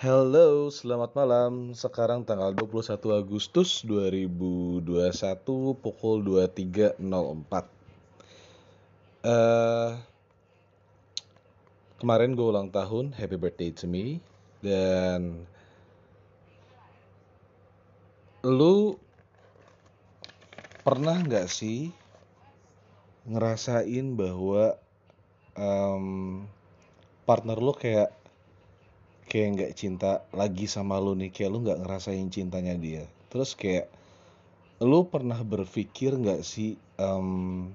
Halo, selamat malam. Sekarang tanggal 21 Agustus 2021 pukul 23.04. Uh, kemarin gue ulang tahun, happy birthday to me. Dan lu pernah nggak sih ngerasain bahwa um, partner lu kayak kayak nggak cinta lagi sama lu nih kayak lu nggak ngerasain cintanya dia. Terus kayak lu pernah berpikir nggak sih um,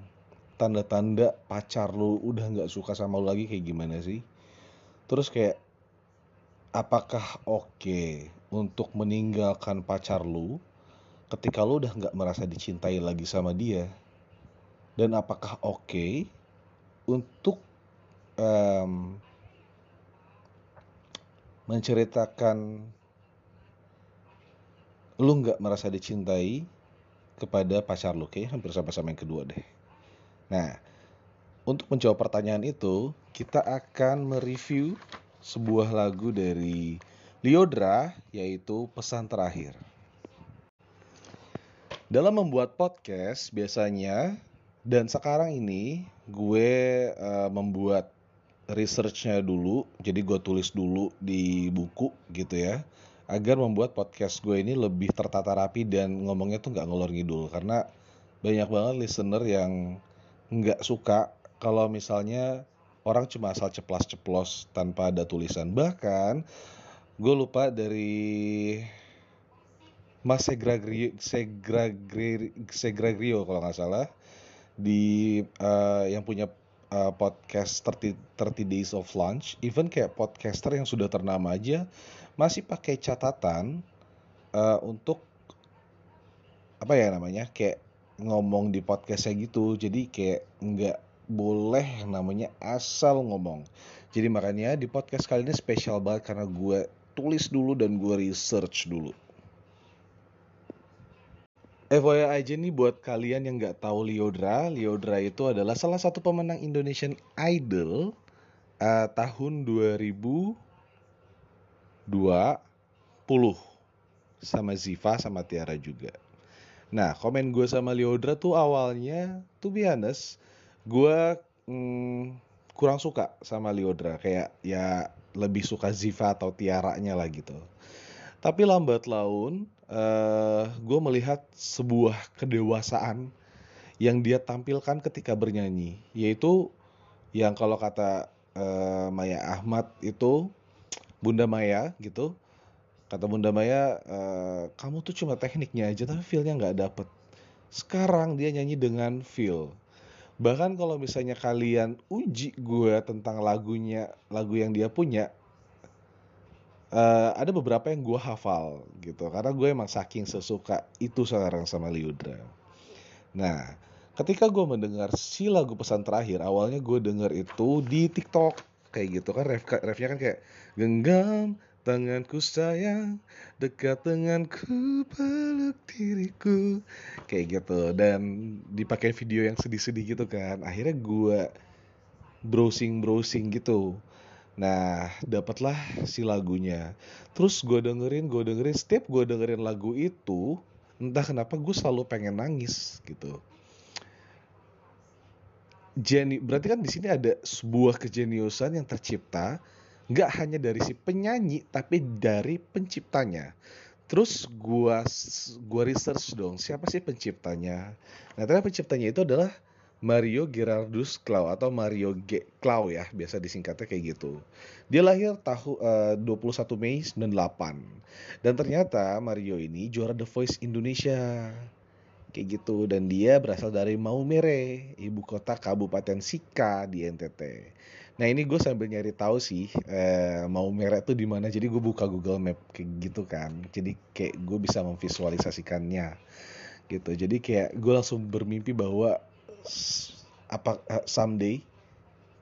tanda-tanda pacar lu udah nggak suka sama lu lagi kayak gimana sih? Terus kayak apakah oke okay untuk meninggalkan pacar lu ketika lu udah nggak merasa dicintai lagi sama dia? Dan apakah oke okay untuk um, menceritakan lu nggak merasa dicintai kepada pacar lu kayak hampir sama-sama yang kedua deh. Nah, untuk menjawab pertanyaan itu, kita akan mereview sebuah lagu dari Liodra yaitu Pesan Terakhir. Dalam membuat podcast biasanya dan sekarang ini gue uh, membuat researchnya dulu, jadi gue tulis dulu di buku gitu ya, agar membuat podcast gue ini lebih tertata rapi dan ngomongnya tuh nggak ngelor ngidul karena banyak banget listener yang nggak suka kalau misalnya orang cuma asal ceplas-ceplos tanpa ada tulisan. Bahkan gue lupa dari Mas Segragrio, Segragrio, Segragrio kalau nggak salah di uh, yang punya uh, podcast 30, 30 Days of Lunch, even kayak podcaster yang sudah ternama aja masih pakai catatan uh, untuk apa ya namanya kayak ngomong di podcastnya gitu. Jadi kayak nggak boleh namanya asal ngomong. Jadi makanya di podcast kali ini spesial banget karena gue tulis dulu dan gue research dulu FYI aja nih buat kalian yang nggak tahu Liodra, Liodra itu adalah salah satu pemenang Indonesian Idol uh, tahun 2020 sama Ziva sama Tiara juga. Nah, komen gue sama Liodra tuh awalnya, tuh honest, gue mm, kurang suka sama Liodra. Kayak ya lebih suka Ziva atau Tiaranya lah gitu. Tapi lambat laun, uh, gue melihat sebuah kedewasaan yang dia tampilkan ketika bernyanyi, yaitu yang kalau kata uh, Maya Ahmad itu Bunda Maya gitu, kata Bunda Maya, uh, kamu tuh cuma tekniknya aja tapi feelnya nggak dapet. Sekarang dia nyanyi dengan feel. Bahkan kalau misalnya kalian uji gue tentang lagunya, lagu yang dia punya, uh, ada beberapa yang gue hafal gitu karena gue emang saking sesuka itu sekarang sama Liudra. Nah, ketika gue mendengar si lagu pesan terakhir, awalnya gue denger itu di TikTok kayak gitu kan ref refnya kan kayak genggam tanganku sayang dekat denganku peluk diriku kayak gitu dan dipakai video yang sedih-sedih gitu kan akhirnya gue browsing browsing gitu Nah, dapatlah si lagunya. Terus gue dengerin, gue dengerin, setiap gue dengerin lagu itu, entah kenapa gue selalu pengen nangis gitu. Jenny, berarti kan di sini ada sebuah kejeniusan yang tercipta nggak hanya dari si penyanyi tapi dari penciptanya. Terus gua gua research dong siapa sih penciptanya. Nah ternyata penciptanya itu adalah Mario Gerardus Clau atau Mario G Clau ya, biasa disingkatnya kayak gitu. Dia lahir tahun uh, 21 Mei 98. Dan ternyata Mario ini juara The Voice Indonesia. Kayak gitu dan dia berasal dari Maumere, ibu kota Kabupaten Sika di NTT. Nah ini gue sambil nyari tahu sih eh, Maumere itu di mana. Jadi gue buka Google Map kayak gitu kan. Jadi kayak gue bisa memvisualisasikannya gitu. Jadi kayak gue langsung bermimpi bahwa apa uh, someday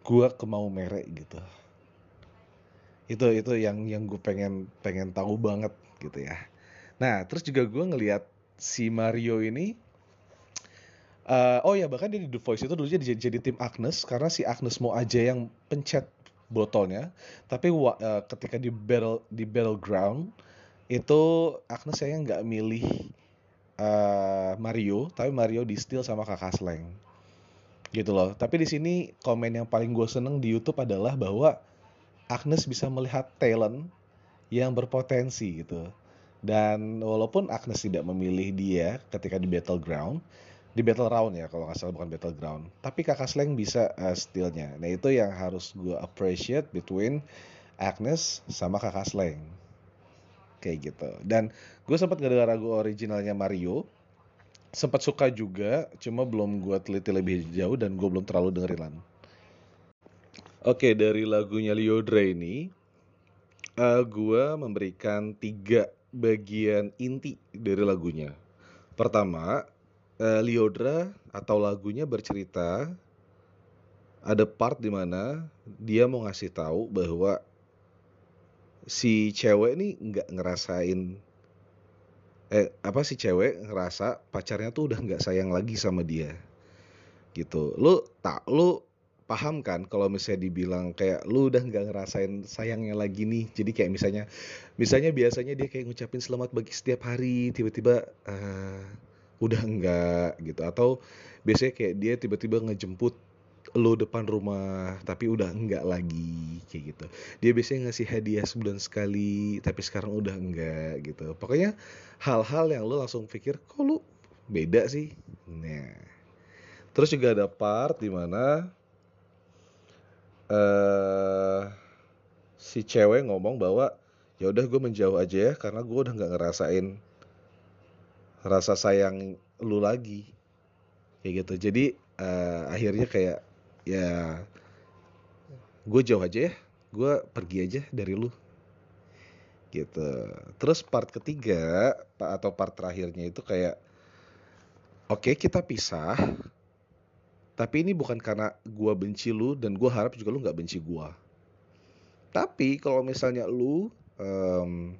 gue ke mau merek gitu. Itu itu yang yang gue pengen pengen tahu banget gitu ya. Nah terus juga gue ngelihat si Mario ini uh, oh ya bahkan dia di The Voice itu dulu jadi jadi tim Agnes karena si Agnes mau aja yang pencet botolnya. Tapi uh, ketika di battle di battleground itu Agnes sayang nggak milih uh, Mario tapi Mario di steal sama kakak Sleng gitu loh. Tapi di sini komen yang paling gue seneng di YouTube adalah bahwa Agnes bisa melihat talent yang berpotensi gitu. Dan walaupun Agnes tidak memilih dia ketika di battleground di battle round ya kalau nggak salah bukan battleground tapi kakak Sleng bisa uh, stealnya. Nah itu yang harus gue appreciate between Agnes sama kakak Sleng kayak gitu. Dan gue sempat ngedengar lagu originalnya Mario sempat suka juga cuma belum gue teliti lebih jauh dan gue belum terlalu dengerin oke dari lagunya Liodre ini uh, gue memberikan tiga bagian inti dari lagunya. Pertama uh, Liodra atau lagunya bercerita ada part di mana dia mau ngasih tahu bahwa si cewek ini nggak ngerasain eh apa si cewek ngerasa pacarnya tuh udah nggak sayang lagi sama dia? Gitu. Lu tak lu paham kan kalau misalnya dibilang kayak lu udah nggak ngerasain sayangnya lagi nih? Jadi kayak misalnya misalnya biasanya dia kayak ngucapin selamat bagi setiap hari tiba-tiba uh, udah enggak gitu. Atau biasanya kayak dia tiba-tiba ngejemput lo depan rumah tapi udah enggak lagi kayak gitu. Dia biasanya ngasih hadiah sebulan sekali tapi sekarang udah enggak gitu. Pokoknya hal-hal yang lo langsung pikir kok lu beda sih? Nah. Terus juga ada part di mana uh, eh, si cewek ngomong bahwa ya udah gue menjauh aja ya karena gue udah nggak ngerasain rasa sayang lu lagi. Kayak gitu. Jadi uh, akhirnya kayak ya gue jauh aja ya. Gue pergi aja dari lu. Gitu. Terus part ketiga atau part terakhirnya itu kayak oke okay, kita pisah tapi ini bukan karena gue benci lu dan gue harap juga lu nggak benci gue tapi kalau misalnya lu um,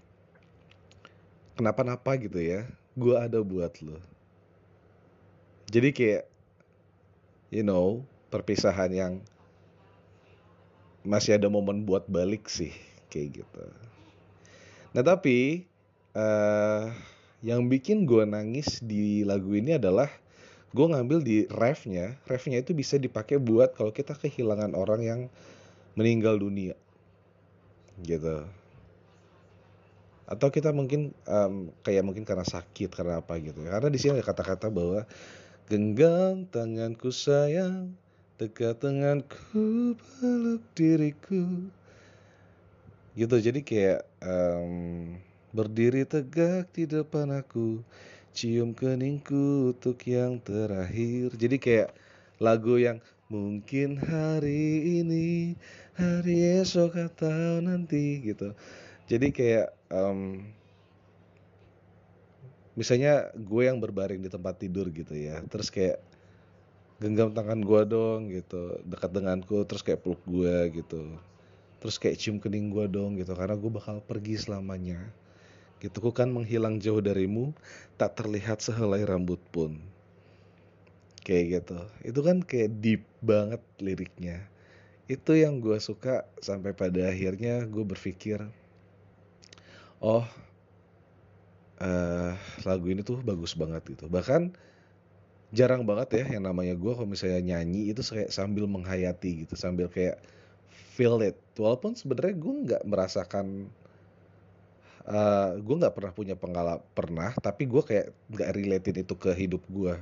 kenapa-napa gitu ya gue ada buat lo jadi kayak you know perpisahan yang masih ada momen buat balik sih kayak gitu. Nah tapi uh, yang bikin gue nangis di lagu ini adalah gue ngambil di refnya. Refnya itu bisa dipakai buat kalau kita kehilangan orang yang meninggal dunia gitu. Atau kita mungkin um, kayak mungkin karena sakit karena apa gitu. Karena di sini ada kata-kata bahwa genggam tanganku sayang dekat tanganku peluk diriku. Gitu jadi kayak um, berdiri tegak di depan aku. Cium keningku untuk yang terakhir. Jadi kayak lagu yang mungkin hari ini hari esok atau nanti gitu. Jadi kayak um, misalnya gue yang berbaring di tempat tidur gitu ya. Terus kayak genggam tangan gue dong gitu. Dekat denganku terus kayak peluk gue gitu. Terus kayak cium kening gue dong gitu. Karena gue bakal pergi selamanya. Gitu. Ku kan menghilang jauh darimu tak terlihat sehelai rambut pun. Kayak gitu. Itu kan kayak deep banget liriknya. Itu yang gue suka sampai pada akhirnya gue berpikir oh uh, lagu ini tuh bagus banget gitu. Bahkan jarang banget ya yang namanya gue kalau misalnya nyanyi itu kayak sambil menghayati gitu sambil kayak feel it walaupun sebenarnya gue nggak merasakan uh, gue nggak pernah punya pengalaman pernah tapi gue kayak nggak relatein itu ke hidup gue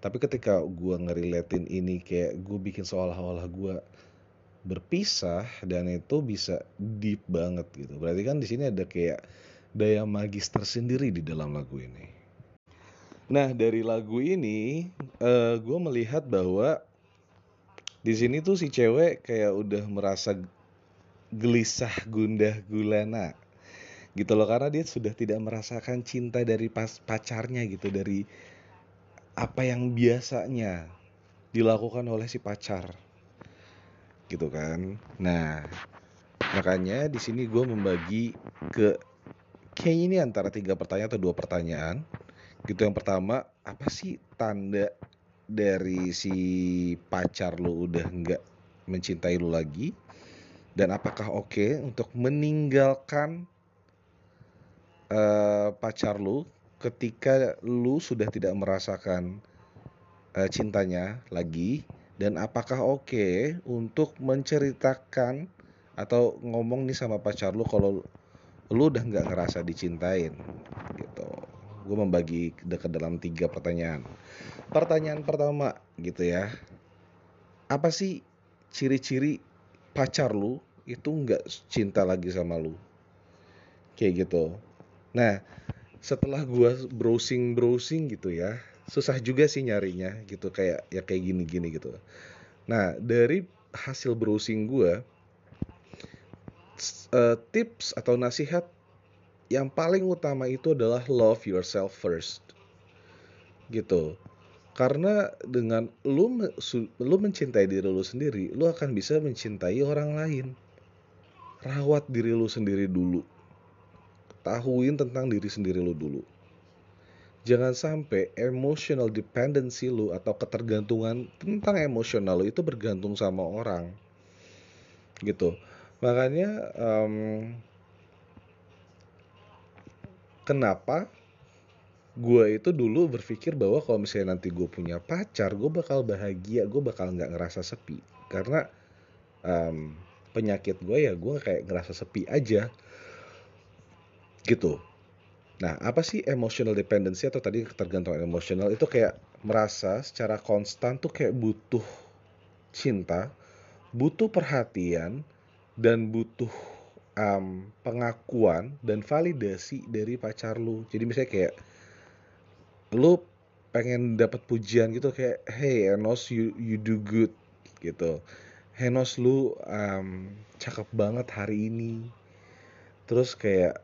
tapi ketika gue ngerelatein ini kayak gue bikin seolah-olah gue berpisah dan itu bisa deep banget gitu. Berarti kan di sini ada kayak daya magis tersendiri di dalam lagu ini. Nah dari lagu ini uh, eh, gue melihat bahwa di sini tuh si cewek kayak udah merasa gelisah gundah gulana gitu loh karena dia sudah tidak merasakan cinta dari pas pacarnya gitu dari apa yang biasanya dilakukan oleh si pacar gitu kan. Nah, makanya di sini gue membagi ke kayaknya ini antara tiga pertanyaan atau dua pertanyaan. Gitu yang pertama, apa sih tanda dari si pacar lo udah nggak mencintai lo lagi? dan apakah oke okay untuk meninggalkan uh, pacar lu ketika lu sudah tidak merasakan uh, cintanya lagi? Dan apakah oke okay untuk menceritakan atau ngomong nih sama pacar lu kalau lu udah nggak ngerasa dicintain? Gitu gue membagi ke dalam tiga pertanyaan. Pertanyaan pertama gitu ya. Apa sih ciri-ciri pacar lu itu nggak cinta lagi sama lu? Kayak gitu. Nah setelah gua browsing browsing gitu ya susah juga sih nyarinya gitu kayak ya kayak gini gini gitu. Nah dari hasil browsing gua uh, tips atau nasihat yang paling utama itu adalah love yourself first gitu karena dengan lu lu mencintai diri lu sendiri lu akan bisa mencintai orang lain rawat diri lu sendiri dulu tahuin tentang diri sendiri lu dulu. Jangan sampai emotional dependency lu atau ketergantungan tentang emosional lu itu bergantung sama orang. Gitu. Makanya um, kenapa gue itu dulu berpikir bahwa kalau misalnya nanti gue punya pacar, gue bakal bahagia, gue bakal nggak ngerasa sepi. Karena um, penyakit gue ya gue kayak ngerasa sepi aja gitu. Nah, apa sih emotional dependency atau tadi ketergantungan emosional itu kayak merasa secara konstan tuh kayak butuh cinta, butuh perhatian, dan butuh um, pengakuan dan validasi dari pacar lu. Jadi misalnya kayak lu pengen dapat pujian gitu kayak hey Enos you you do good gitu. Enos lu um, cakep banget hari ini. Terus kayak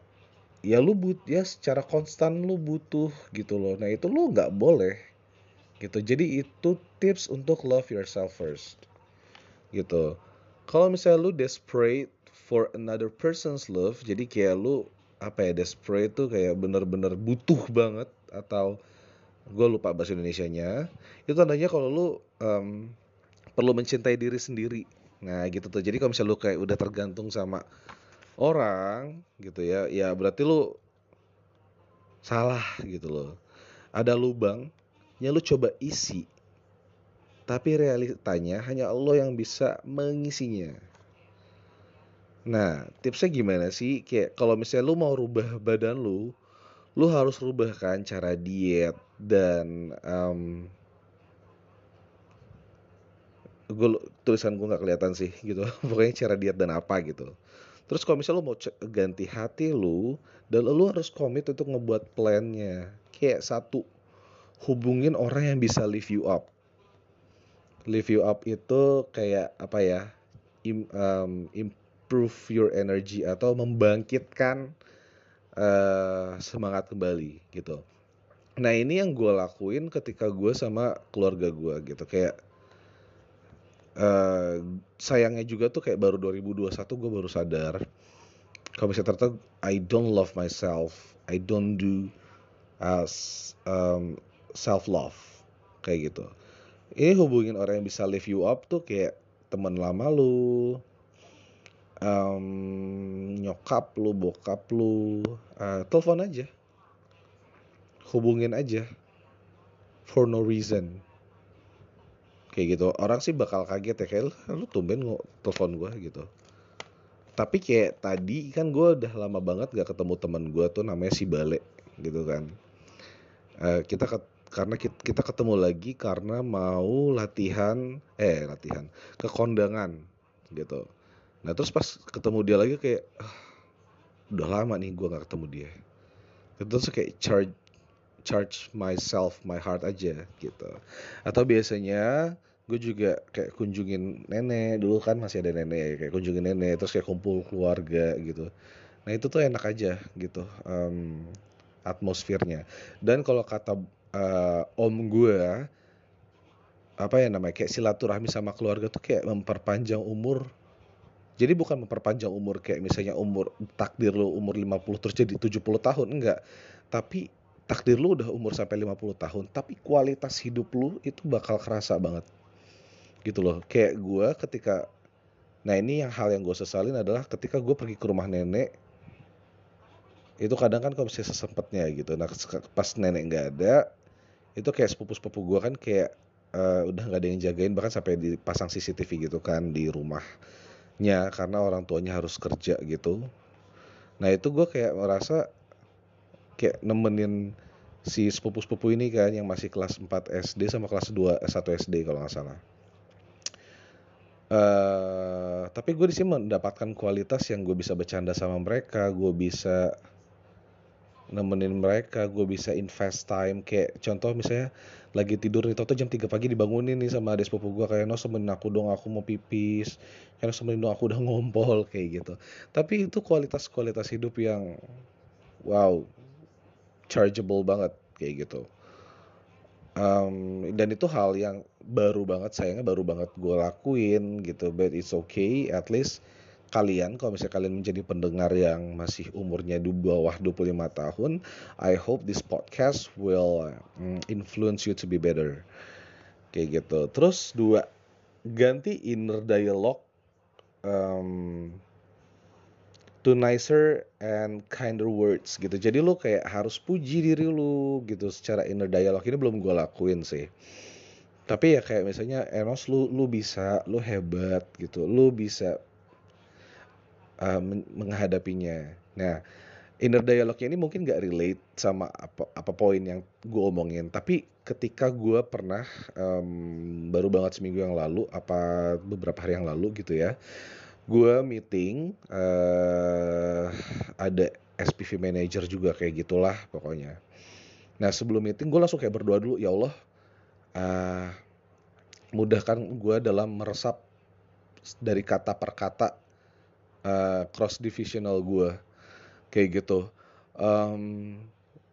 ya lu but ya secara konstan lu butuh gitu loh nah itu lu nggak boleh gitu jadi itu tips untuk love yourself first gitu kalau misalnya lu desperate for another person's love jadi kayak lu apa ya desperate tuh kayak bener-bener butuh banget atau gue lupa bahasa Indonesia nya itu tandanya kalau lu um, perlu mencintai diri sendiri. Nah gitu tuh. Jadi kalau misalnya lu kayak udah tergantung sama orang gitu ya ya berarti lu salah gitu loh. Ada lubang yang lu coba isi tapi realitanya hanya Allah yang bisa mengisinya nah tipsnya gimana sih kayak kalau misalnya lu mau rubah badan lu lu harus rubah kan cara diet dan um, gue tulisan gue nggak kelihatan sih gitu pokoknya cara diet dan apa gitu Terus kalau misalnya lu mau ganti hati lu dan lu harus komit untuk ngebuat plannya. Kayak satu, hubungin orang yang bisa lift you up. Lift you up itu kayak apa ya? Im, um, improve your energy atau membangkitkan uh, semangat kembali gitu. Nah ini yang gue lakuin ketika gue sama keluarga gue gitu kayak uh, sayangnya juga tuh kayak baru 2021 gue baru sadar kalau misalnya ternyata I don't love myself I don't do as um, self love kayak gitu ini hubungin orang yang bisa lift you up tuh kayak teman lama lu um, nyokap lu bokap lu uh, telepon aja. Hubungin aja. For no reason. Kayak gitu. Orang sih bakal kaget ya kayak lu tumben nggak telepon gue gitu. Tapi kayak tadi kan gue udah lama banget gak ketemu teman gue tuh namanya si Bale gitu kan. Uh, kita ke, karena kita, kita ketemu lagi karena mau latihan eh latihan ke kondangan gitu nah terus pas ketemu dia lagi kayak ah, udah lama nih gue gak ketemu dia. Terus kayak charge charge myself my heart aja gitu. Atau biasanya gue juga kayak kunjungin nenek dulu kan masih ada nenek ya, kayak kunjungin nenek terus kayak kumpul keluarga gitu. Nah itu tuh enak aja gitu um, atmosfernya. Dan kalau kata uh, om gue apa ya namanya kayak silaturahmi sama keluarga tuh kayak memperpanjang umur jadi bukan memperpanjang umur kayak misalnya umur takdir lo umur 50 terus jadi 70 tahun enggak. Tapi takdir lu udah umur sampai 50 tahun tapi kualitas hidup lu itu bakal kerasa banget. Gitu loh. Kayak gue ketika nah ini yang hal yang gue sesalin adalah ketika gue pergi ke rumah nenek itu kadang kan kalau misalnya sesempatnya gitu. Nah pas nenek nggak ada itu kayak sepupu-sepupu gue kan kayak uh, udah nggak ada yang jagain bahkan sampai dipasang CCTV gitu kan di rumahnya karena orang tuanya harus kerja gitu nah itu gue kayak merasa kayak nemenin si sepupu-sepupu ini kan yang masih kelas 4 SD sama kelas 2 S1 SD kalau nggak salah. Uh, tapi gue di sini mendapatkan kualitas yang gue bisa bercanda sama mereka, gue bisa nemenin mereka, gue bisa invest time. Kayak contoh misalnya lagi tidur nih, tuh jam 3 pagi dibangunin nih sama adik sepupu gue kayak no semenin aku dong aku mau pipis, no semenin dong aku udah ngompol. Kayak gitu. Tapi itu kualitas-kualitas hidup yang wow chargeable banget. Kayak gitu. Um, dan itu hal yang baru banget sayangnya baru banget gue lakuin gitu. But it's okay at least kalian kalau misalnya kalian menjadi pendengar yang masih umurnya di bawah 25 tahun I hope this podcast will um, influence you to be better kayak gitu terus dua ganti inner dialogue um, to nicer and kinder words gitu. Jadi lu kayak harus puji diri lu gitu secara inner dialogue ini belum gue lakuin sih. Tapi ya kayak misalnya Enos lu lu bisa, lu hebat gitu. Lu bisa uh, menghadapinya. Nah, inner dialogue ini mungkin gak relate sama apa apa poin yang gue omongin. Tapi ketika gue pernah um, baru banget seminggu yang lalu, apa beberapa hari yang lalu gitu ya, gue meeting uh, ada SPV manager juga kayak gitulah pokoknya nah sebelum meeting gue langsung kayak berdoa dulu ya Allah uh, mudahkan gue dalam meresap dari kata per kata uh, cross divisional gue kayak gitu. Um,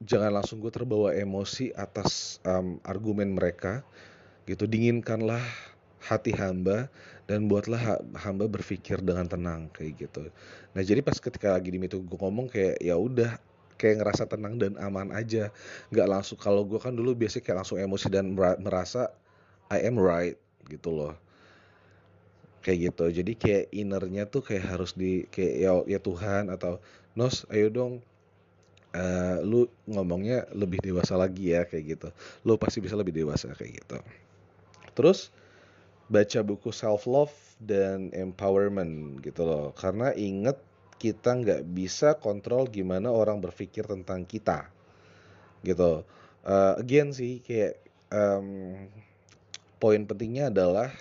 jangan langsung gue terbawa emosi atas um, argumen mereka. Gitu dinginkanlah hati hamba dan buatlah hamba berpikir dengan tenang kayak gitu. Nah jadi pas ketika lagi di meeting gue ngomong kayak ya udah kayak ngerasa tenang dan aman aja, nggak langsung kalau gue kan dulu biasa kayak langsung emosi dan merasa I am right gitu loh kayak gitu. Jadi kayak innernya tuh kayak harus di kayak ya ya Tuhan atau Nos ayo dong uh, lu ngomongnya lebih dewasa lagi ya kayak gitu. Lu pasti bisa lebih dewasa kayak gitu. Terus baca buku self love dan empowerment gitu loh. Karena inget kita nggak bisa kontrol gimana orang berpikir tentang kita gitu. Uh, again sih kayak um, poin pentingnya adalah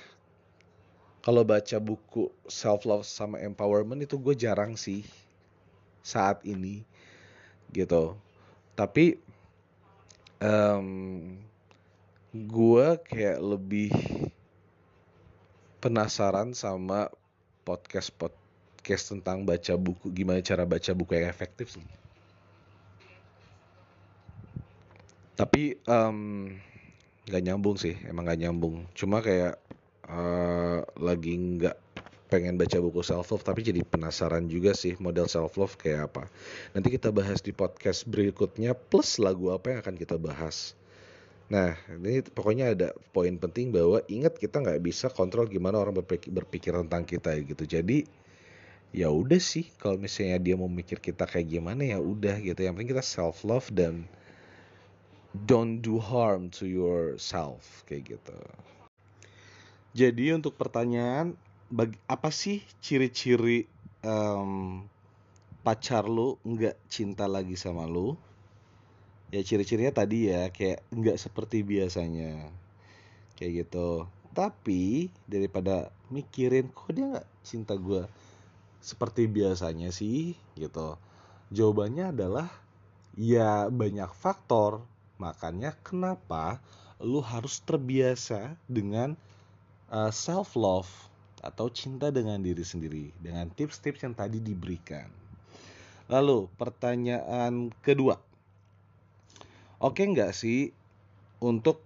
kalau baca buku self love sama empowerment itu gue jarang sih saat ini gitu. Tapi um, gue kayak lebih penasaran sama podcast podcast tentang baca buku gimana cara baca buku yang efektif sih. Tapi um, nyambung sih emang nggak nyambung. Cuma kayak uh, lagi nggak pengen baca buku self love tapi jadi penasaran juga sih model self love kayak apa nanti kita bahas di podcast berikutnya plus lagu apa yang akan kita bahas Nah, ini pokoknya ada poin penting bahwa ingat kita nggak bisa kontrol gimana orang berpikir, berpikir tentang kita gitu. Jadi ya udah sih kalau misalnya dia mau mikir kita kayak gimana ya udah gitu. Yang penting kita self love dan don't do harm to yourself kayak gitu. Jadi untuk pertanyaan bagi, apa sih ciri-ciri um, pacar lu nggak cinta lagi sama lu? ya ciri-cirinya tadi ya kayak nggak seperti biasanya. Kayak gitu. Tapi daripada mikirin kok dia nggak cinta gue seperti biasanya sih? gitu. Jawabannya adalah ya banyak faktor. Makanya kenapa lu harus terbiasa dengan uh, self love atau cinta dengan diri sendiri dengan tips-tips yang tadi diberikan lalu pertanyaan kedua oke nggak sih untuk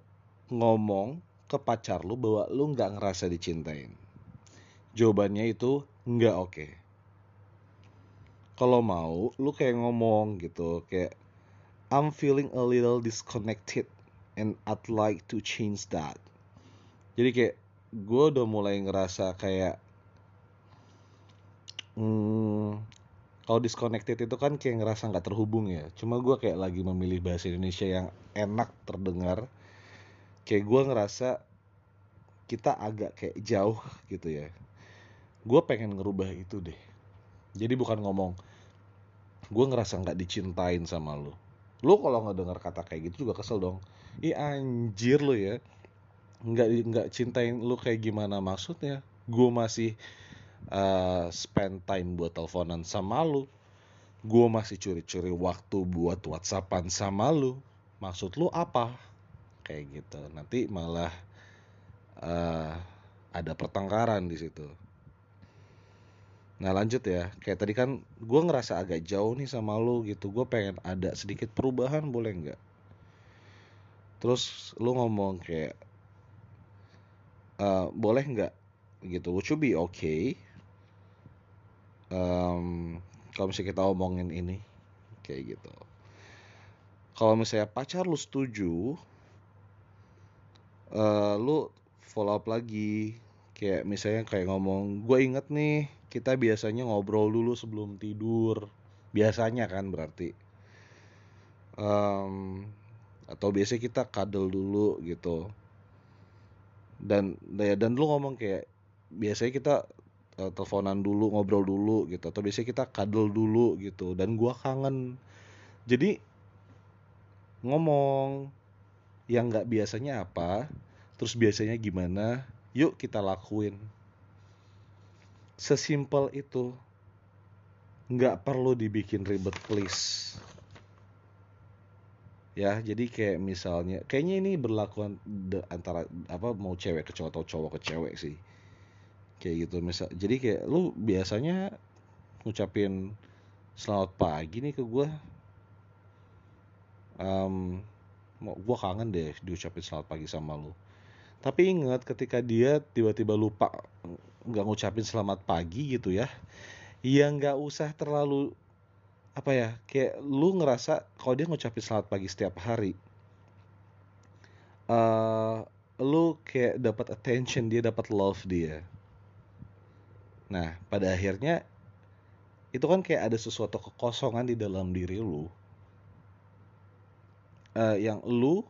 ngomong ke pacar lu bahwa lu nggak ngerasa dicintain? Jawabannya itu nggak oke. Kalau mau, lu kayak ngomong gitu, kayak I'm feeling a little disconnected and I'd like to change that. Jadi kayak gue udah mulai ngerasa kayak hmm, kalau disconnected itu kan kayak ngerasa nggak terhubung ya. Cuma gue kayak lagi memilih bahasa Indonesia yang enak terdengar. Kayak gue ngerasa kita agak kayak jauh gitu ya. Gue pengen ngerubah itu deh. Jadi bukan ngomong gue ngerasa nggak dicintain sama lo lo kalau nggak dengar kata kayak gitu juga kesel dong. Ih anjir lo ya nggak nggak cintain lo kayak gimana maksudnya. Gue masih uh, spend time buat teleponan sama lu. Gue masih curi-curi waktu buat whatsappan sama lu. Maksud lu apa? Kayak gitu. Nanti malah uh, ada pertengkaran di situ. Nah lanjut ya. Kayak tadi kan gue ngerasa agak jauh nih sama lu gitu. Gue pengen ada sedikit perubahan boleh nggak? Terus lu ngomong kayak uh, boleh nggak? Gitu. Would you be okay? Um, kalau misalnya kita omongin ini kayak gitu. Kalau misalnya pacar lu setuju uh, lu follow up lagi. Kayak misalnya kayak ngomong gue inget nih kita biasanya ngobrol dulu sebelum tidur. Biasanya kan berarti. Um, atau biasanya kita cuddle dulu gitu dan dan lu ngomong kayak biasanya kita uh, teleponan dulu ngobrol dulu gitu atau biasanya kita kadel dulu gitu dan gua kangen. Jadi ngomong yang nggak biasanya apa terus biasanya gimana yuk kita lakuin. Sesimpel itu nggak perlu dibikin ribet please ya jadi kayak misalnya kayaknya ini berlakuan antara apa mau cewek ke cowok atau cowok ke cewek sih. Kayak gitu misal jadi kayak lu biasanya ngucapin selamat pagi nih ke gue um, gue kangen deh diucapin selamat pagi sama lu. Tapi ingat ketika dia tiba-tiba lupa nggak ngucapin selamat pagi gitu ya ya nggak usah terlalu apa ya kayak lu ngerasa kalau dia ngucapin selamat pagi setiap hari uh, lu kayak dapat attention dia dapat love dia. Nah, pada akhirnya itu kan kayak ada sesuatu kekosongan di dalam diri lu uh, yang lu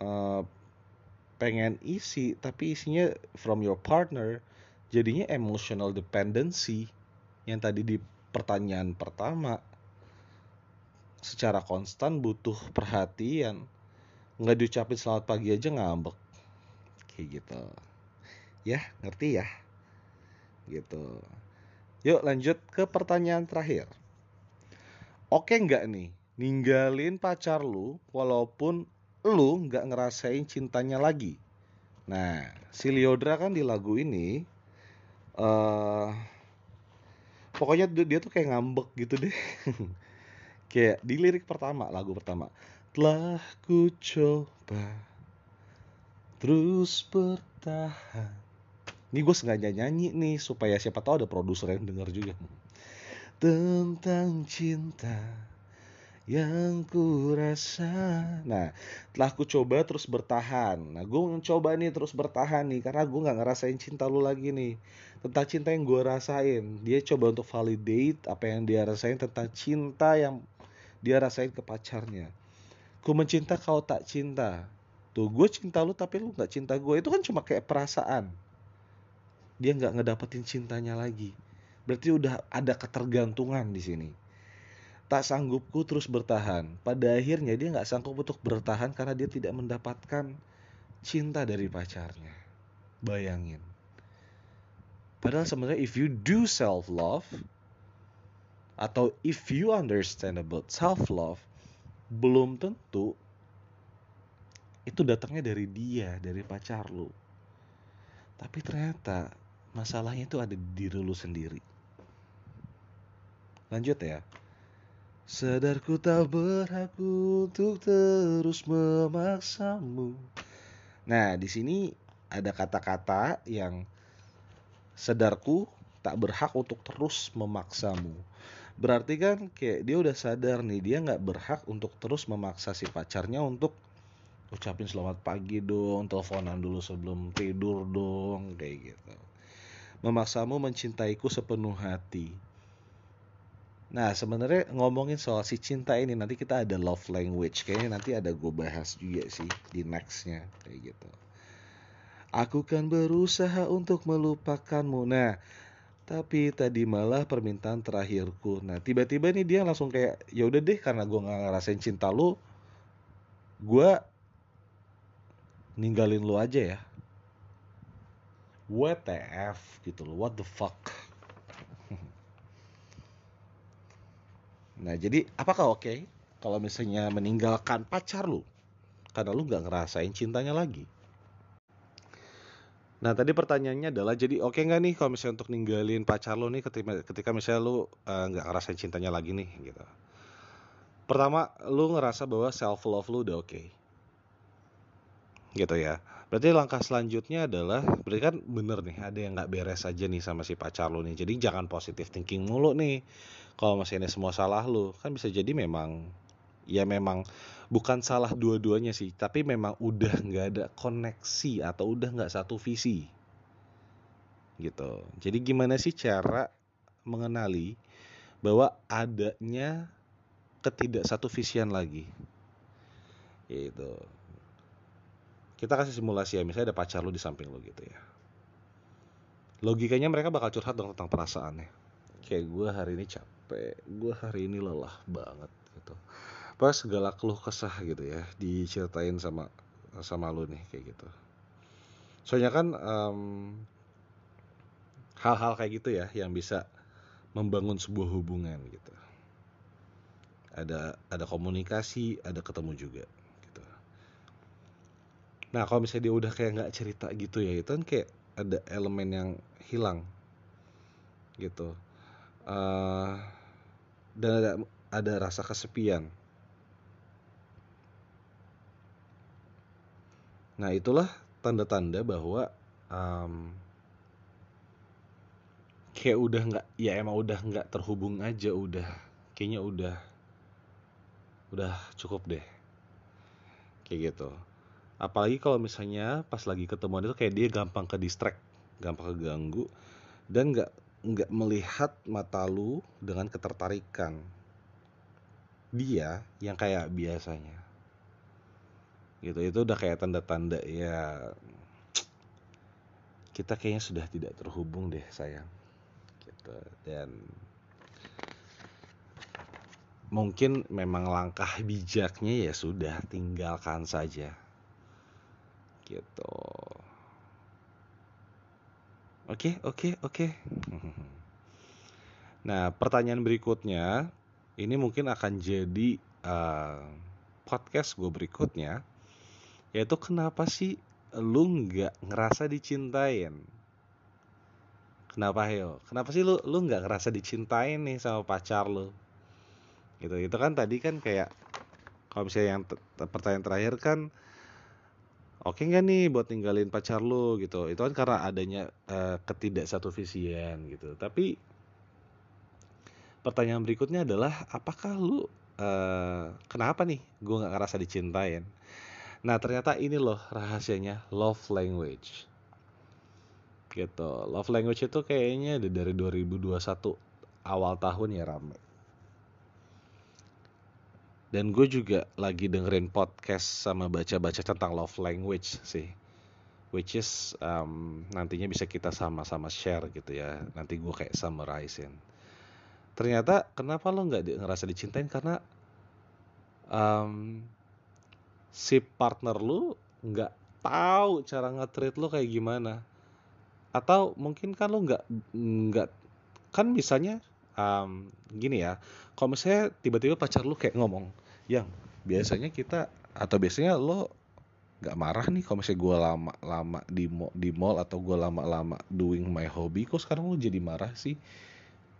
uh, pengen isi tapi isinya from your partner jadinya emotional dependency yang tadi di pertanyaan pertama secara konstan butuh perhatian nggak diucapin selamat pagi aja ngambek kayak gitu ya ngerti ya gitu. Yuk lanjut ke pertanyaan terakhir. Oke nggak nih ninggalin pacar lu walaupun lu nggak ngerasain cintanya lagi? Nah, si Liodra kan di lagu ini uh, pokoknya dia tuh kayak ngambek gitu deh. kayak di lirik pertama, lagu pertama. Telah ku coba terus bertahan ini gue sengaja nyanyi nih supaya siapa tahu ada produser yang denger juga. Tentang cinta yang ku rasa. Nah, telah ku coba terus bertahan. Nah, gue mencoba nih terus bertahan nih karena gue nggak ngerasain cinta lu lagi nih. Tentang cinta yang gue rasain. Dia coba untuk validate apa yang dia rasain tentang cinta yang dia rasain ke pacarnya. Ku mencinta kau tak cinta. Tuh, gue cinta lu tapi lu nggak cinta gue. Itu kan cuma kayak perasaan dia nggak ngedapetin cintanya lagi berarti udah ada ketergantungan di sini tak sanggupku terus bertahan pada akhirnya dia nggak sanggup untuk bertahan karena dia tidak mendapatkan cinta dari pacarnya bayangin padahal sebenarnya if you do self love atau if you understand about self love belum tentu itu datangnya dari dia dari pacar lu tapi ternyata masalahnya itu ada di diri lu sendiri. Lanjut ya. Sadarku tak berhak untuk terus memaksamu. Nah, di sini ada kata-kata yang sadarku tak berhak untuk terus memaksamu. Berarti kan kayak dia udah sadar nih dia nggak berhak untuk terus memaksa si pacarnya untuk ucapin selamat pagi dong, teleponan dulu sebelum tidur dong, kayak gitu memaksamu mencintaiku sepenuh hati. Nah, sebenarnya ngomongin soal si cinta ini nanti kita ada love language. Kayaknya nanti ada gue bahas juga sih di nextnya kayak gitu. Aku kan berusaha untuk melupakanmu. Nah, tapi tadi malah permintaan terakhirku. Nah, tiba-tiba nih dia langsung kayak, ya udah deh karena gue nggak ngerasain cinta lu, gue ninggalin lu aja ya. WTF gitu loh, what the fuck. Nah, jadi apakah oke okay kalau misalnya meninggalkan pacar lu karena lu nggak ngerasain cintanya lagi? Nah, tadi pertanyaannya adalah jadi oke okay nggak nih kalau misalnya untuk ninggalin pacar lu nih ketika ketika misalnya lu eh, nggak uh, ngerasain cintanya lagi nih gitu. Pertama, lu ngerasa bahwa self love lu udah oke. Okay. Gitu ya. Berarti langkah selanjutnya adalah berarti kan bener nih ada yang nggak beres aja nih sama si pacar lu nih. Jadi jangan positif thinking mulu nih. Kalau masih ini semua salah lu, kan bisa jadi memang ya memang bukan salah dua-duanya sih, tapi memang udah nggak ada koneksi atau udah nggak satu visi. Gitu. Jadi gimana sih cara mengenali bahwa adanya ketidak satu visian lagi? Gitu kita kasih simulasi ya misalnya ada pacar lu di samping lu gitu ya logikanya mereka bakal curhat dong tentang perasaannya kayak gue hari ini capek gue hari ini lelah banget gitu pas segala keluh kesah gitu ya diceritain sama sama lu nih kayak gitu. Soalnya kan hal-hal um, kayak gitu ya yang bisa membangun sebuah hubungan gitu. Ada ada komunikasi ada ketemu juga Nah kalau misalnya dia udah kayak nggak cerita gitu ya itu kan kayak ada elemen yang hilang gitu. Uh, dan ada ada rasa kesepian. Nah itulah tanda-tanda bahwa um, kayak udah nggak ya emang udah nggak terhubung aja udah kayaknya udah udah cukup deh. Kayak gitu. Apalagi kalau misalnya pas lagi ketemuan itu kayak dia gampang ke distract gampang keganggu dan nggak nggak melihat mata lu dengan ketertarikan. Dia yang kayak biasanya gitu. Itu udah kayak tanda-tanda ya kita kayaknya sudah tidak terhubung deh sayang. Gitu dan mungkin memang langkah bijaknya ya sudah tinggalkan saja. Gitu. Oke oke oke. Nah pertanyaan berikutnya ini mungkin akan jadi uh, podcast gue berikutnya yaitu kenapa sih lu nggak ngerasa dicintain? Kenapa yo kenapa sih lu lu nggak ngerasa dicintain nih sama pacar lu? Gitu itu kan tadi kan kayak kalau misalnya yang pertanyaan terakhir kan oke nggak nih buat ninggalin pacar lu? Gitu. Itu kan karena adanya uh, ketidak satu visian gitu. Tapi pertanyaan berikutnya adalah apakah lu uh, kenapa nih gue nggak ngerasa dicintain nah ternyata ini loh rahasianya love language. Gitu. Love language itu kayaknya dari 2021 awal tahun ya rame. Dan gue juga lagi dengerin podcast sama baca-baca tentang love language sih. Which is um, nantinya bisa kita sama-sama share gitu ya. Nanti gue kayak summarizing ternyata kenapa lo nggak ngerasa dicintain? Karena um, si partner lo nggak tahu cara nge-treat lo kayak gimana. Atau mungkin kan lo nggak nggak kan misalnya um, gini ya kalau misalnya tiba-tiba pacar lo kayak ngomong yang biasanya kita atau biasanya lo nggak marah nih kalau misalnya gue lama-lama di mall, di mall atau gue lama-lama doing my hobby kok sekarang lo jadi marah sih?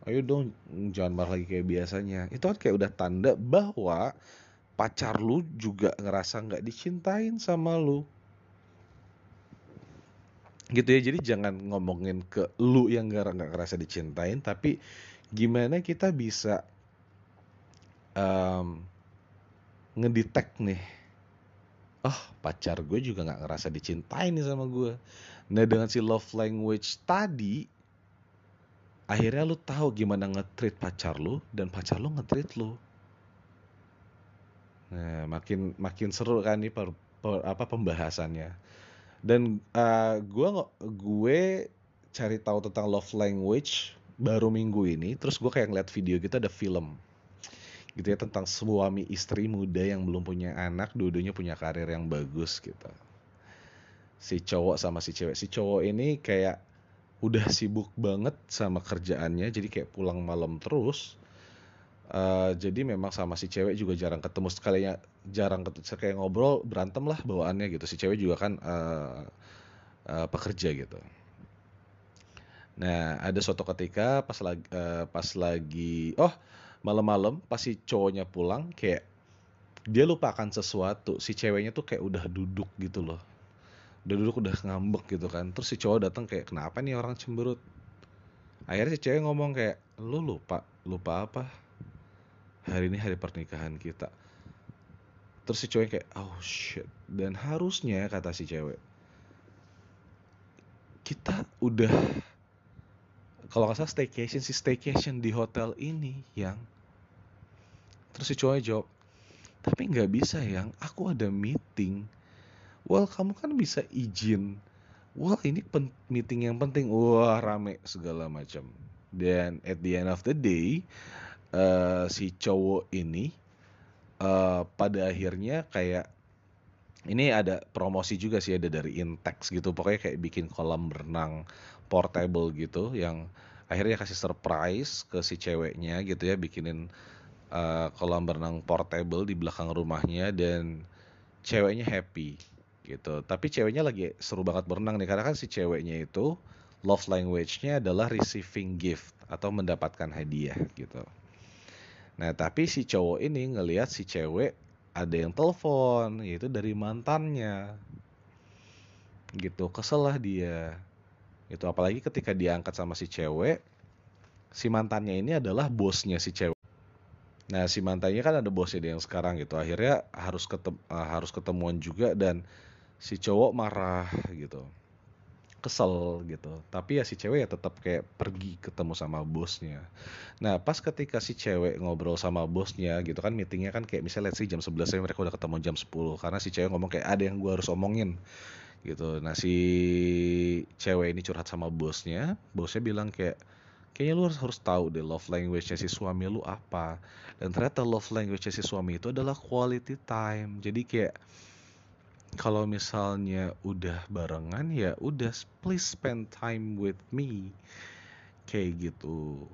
Ayo dong jangan marah lagi kayak biasanya. Itu kan kayak udah tanda bahwa pacar lu juga ngerasa nggak dicintain sama lu. Gitu ya jadi jangan ngomongin ke lu yang nggak nggak ngerasa dicintain tapi gimana kita bisa um, ngedetect nih oh pacar gue juga nggak ngerasa dicintai nih sama gue. Nah dengan si love language tadi akhirnya lu tahu gimana nge-treat pacar lu dan pacar lu nge-treat lu nah makin makin seru kan nih per, per, apa pembahasannya. Dan uh, gue gue cari tahu tentang love language baru minggu ini terus gue kayak ngeliat video gitu ada film. Gitu ya tentang suami istri muda yang belum punya anak dua-duanya punya karir yang bagus gitu. Si cowok sama si cewek. Si cowok ini kayak udah sibuk banget sama kerjaannya jadi kayak pulang malam terus uh, jadi memang sama si cewek juga jarang ketemu sekalinya jarang ketemu kayak ngobrol berantem lah bawaannya gitu si cewek juga kan uh, uh, pekerja gitu Nah, ada suatu ketika pas lagi uh, pas lagi oh, malam-malam pas si cowoknya pulang kayak dia lupakan sesuatu. Si ceweknya tuh kayak udah duduk gitu loh. Udah duduk udah ngambek gitu kan. Terus si cowok datang kayak kenapa nih orang cemberut? Akhirnya si cewek ngomong kayak lu lupa, lupa apa? Hari ini hari pernikahan kita. Terus si cowok kayak oh shit. Dan harusnya kata si cewek kita udah kalau nggak salah staycation si staycation di hotel ini yang terus si jawab tapi nggak bisa yang aku ada meeting well kamu kan bisa izin well ini meeting yang penting wah rame segala macam dan at the end of the day uh, si cowok ini uh, pada akhirnya kayak ini ada promosi juga sih ada dari Intex gitu pokoknya kayak bikin kolam berenang portable gitu yang akhirnya kasih surprise ke si ceweknya gitu ya bikinin uh, kolam berenang portable di belakang rumahnya dan ceweknya happy gitu. Tapi ceweknya lagi seru banget berenang nih karena kan si ceweknya itu love language-nya adalah receiving gift atau mendapatkan hadiah gitu nah tapi si cowok ini ngelihat si cewek ada yang telepon yaitu dari mantannya. Gitu kesel lah dia. Itu apalagi ketika diangkat sama si cewek si mantannya ini adalah bosnya si cewek. Nah si mantannya kan ada bosnya dia yang sekarang gitu akhirnya harus ketem uh, harus ketemuan juga dan si cowok marah gitu kesel gitu. Tapi ya si cewek ya tetap kayak pergi ketemu sama bosnya. Nah pas ketika si cewek ngobrol sama bosnya gitu kan meetingnya kan kayak misalnya let's say jam 11 ya mereka udah ketemu jam 10 karena si cewek ngomong kayak ada yang gue harus omongin. Gitu. Nah si cewek ini curhat sama bosnya bosnya bilang kayak kayaknya lu harus harus tahu deh love language-nya si suami lu apa. Dan ternyata love language-nya si suami itu adalah quality time. Jadi kayak kalau misalnya udah barengan ya udah please spend time with me. Kayak gitu.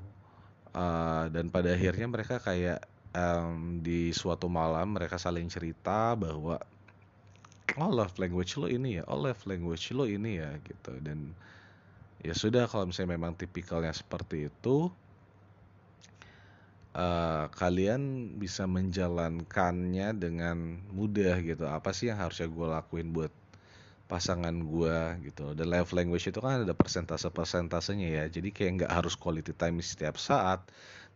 Uh, dan pada akhirnya mereka kayak um, di suatu malam mereka saling cerita bahwa oh love language lo ini ya oh love language lo ini ya gitu. Dan ya sudah kalau misalnya memang tipikalnya seperti itu uh, kalian bisa menjalankannya dengan mudah gitu. Apa sih yang harusnya gue lakuin buat pasangan gue gitu? Dan love language itu kan ada persentase persentasenya ya. Jadi kayak nggak harus quality time setiap saat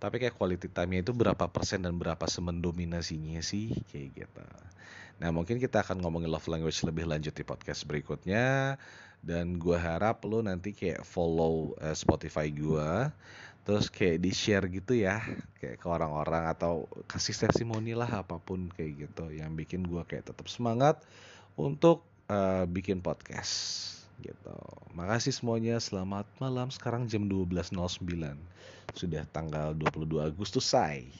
tapi kayak quality time-nya itu berapa persen dan berapa semendominasinya sih? Kayak gitu. Nah mungkin kita akan ngomongin love language lebih lanjut di podcast berikutnya. Dan gue harap lo nanti kayak follow uh, Spotify gue terus kayak di share gitu ya kayak ke orang-orang atau kasih testimoni lah apa pun kayak gitu yang bikin gue kayak tetap semangat untuk uh, bikin podcast gitu. Makasih semuanya, selamat malam. Sekarang jam 12.09. Sudah tanggal 22 Agustus, say.